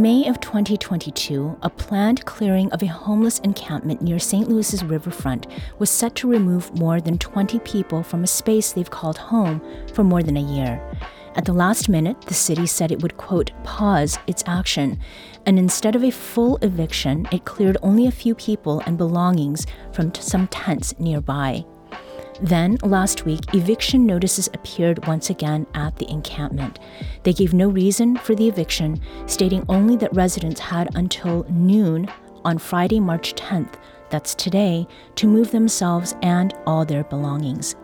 In May of 2022, a planned clearing of a homeless encampment near St. Louis's riverfront was set to remove more than 20 people from a space they've called home for more than a year. At the last minute, the city said it would, quote, pause its action, and instead of a full eviction, it cleared only a few people and belongings from some tents nearby. Then, last week, eviction notices appeared once again at the encampment. They gave no reason for the eviction, stating only that residents had until noon on Friday, March 10th, that's today, to move themselves and all their belongings.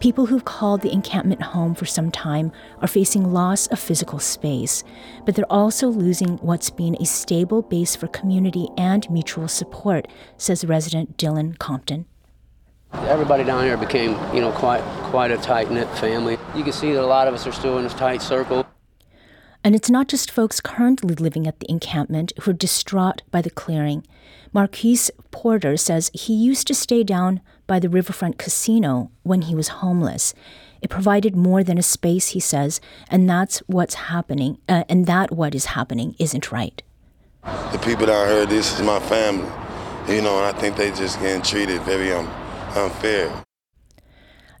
People who've called the encampment home for some time are facing loss of physical space, but they're also losing what's been a stable base for community and mutual support, says resident Dylan Compton. Everybody down here became, you know, quite quite a tight knit family. You can see that a lot of us are still in a tight circle. And it's not just folks currently living at the encampment who are distraught by the clearing. Marquise Porter says he used to stay down by the Riverfront Casino when he was homeless. It provided more than a space, he says, and that's what's happening, uh, and that what is happening isn't right. The people down here, this is my family, you know, and I think they just getting treated very um, unfair.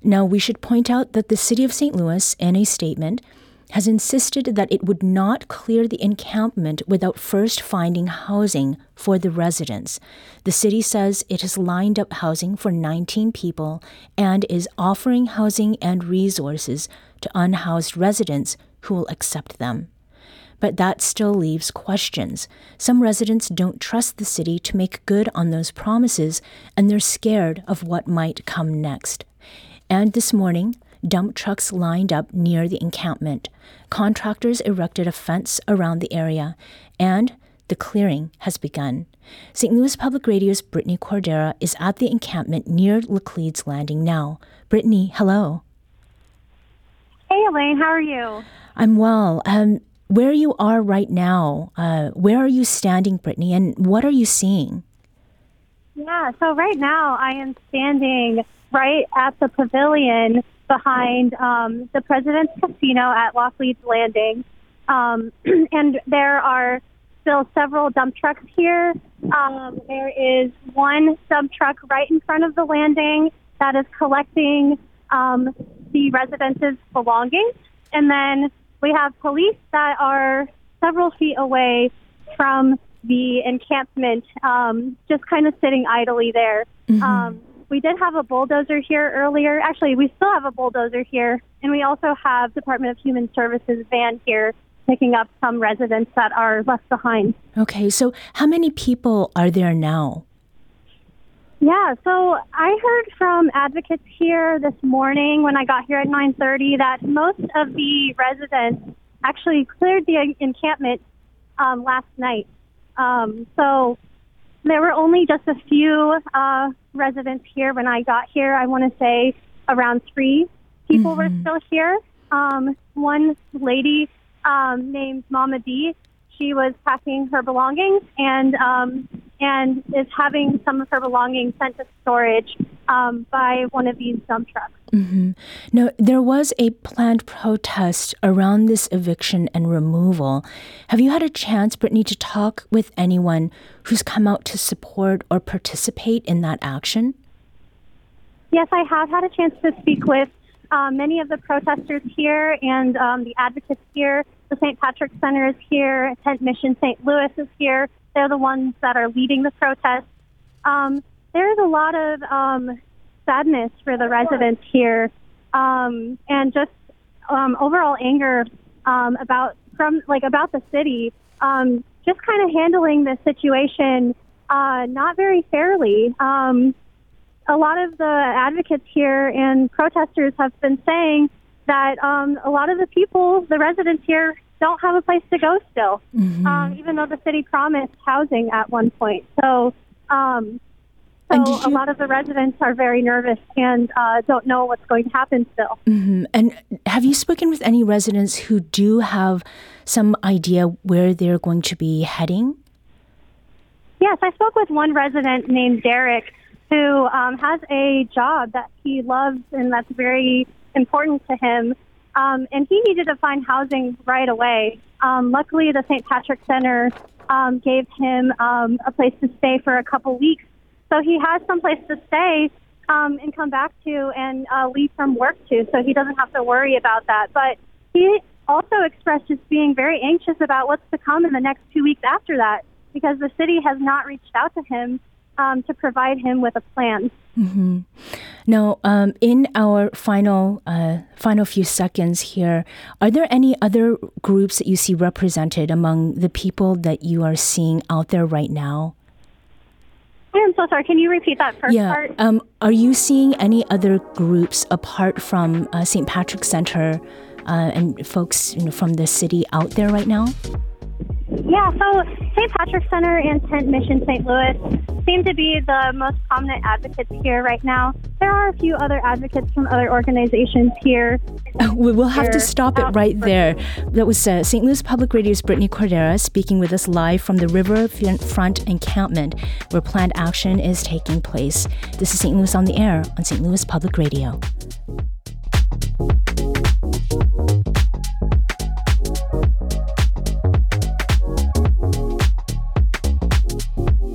Now, we should point out that the City of St. Louis, in a statement, has insisted that it would not clear the encampment without first finding housing for the residents. The city says it has lined up housing for 19 people and is offering housing and resources to unhoused residents who will accept them. But that still leaves questions. Some residents don't trust the city to make good on those promises, and they're scared of what might come next. And this morning, dump trucks lined up near the encampment. Contractors erected a fence around the area, and the clearing has begun. St. Louis Public Radio's Brittany Cordera is at the encampment near Laclede's Landing now. Brittany, hello. Hey, Elaine, how are you? I'm well. Um, where you are right now, uh, where are you standing, Brittany, and what are you seeing? Yeah, so right now I am standing right at the pavilion behind um, the President's Casino at Laclede's Landing. Um, and there are still several dump trucks here. Um, there is one dump truck right in front of the landing that is collecting um, the residents' belongings. And then we have police that are several feet away from the encampment, um, just kind of sitting idly there. Mm-hmm. Um, we did have a bulldozer here earlier. Actually, we still have a bulldozer here, and we also have Department of Human Services van here picking up some residents that are left behind. Okay, so how many people are there now? Yeah, so I heard from advocates here this morning when I got here at 9:30 that most of the residents actually cleared the encampment um, last night. Um, so there were only just a few uh, residents here when I got here. I want to say around three people were still here. Um, one lady um, named Mama D, she was packing her belongings and um, and is having some of her belongings sent to storage um, by one of these dump trucks. hmm No, there was a planned protest around this eviction and removal. Have you had a chance, Brittany, to talk with anyone who's come out to support or participate in that action? Yes, I have had a chance to speak with um, many of the protesters here and um, the advocates here. The St. Patrick Center is here. Tent Mission St. Louis is here. They're the ones that are leading the protest. Um, there's a lot of um, sadness for the residents here, um, and just um, overall anger um, about from like about the city, um, just kind of handling the situation uh, not very fairly. Um, a lot of the advocates here and protesters have been saying that um, a lot of the people, the residents here, don't have a place to go still, mm-hmm. um, even though the city promised housing at one point. So, um, so you, a lot of the residents are very nervous and uh, don't know what's going to happen still. Mm-hmm. And have you spoken with any residents who do have some idea where they're going to be heading? Yes, I spoke with one resident named Derek who um, has a job that he loves and that's very important to him. Um, and he needed to find housing right away. Um, luckily, the St. Patrick Center um, gave him um, a place to stay for a couple weeks. So he has some place to stay um, and come back to and uh, leave from work to, so he doesn't have to worry about that. But he also expressed just being very anxious about what's to come in the next two weeks after that because the city has not reached out to him um, to provide him with a plan. Mm-hmm. Now, um, in our final uh, final few seconds here, are there any other groups that you see represented among the people that you are seeing out there right now? I'm so sorry. Can you repeat that first yeah. part? Um, are you seeing any other groups apart from uh, St. Patrick's Center uh, and folks you know, from the city out there right now? Yeah, so St. Patrick's Center and Tent Mission St. Louis seem to be the most prominent advocates here right now. There are a few other advocates from other organizations here. We will have to stop it right there. That was uh, St. Louis Public Radio's Brittany Cordera speaking with us live from the Riverfront encampment where planned action is taking place. This is St. Louis on the Air on St. Louis Public Radio.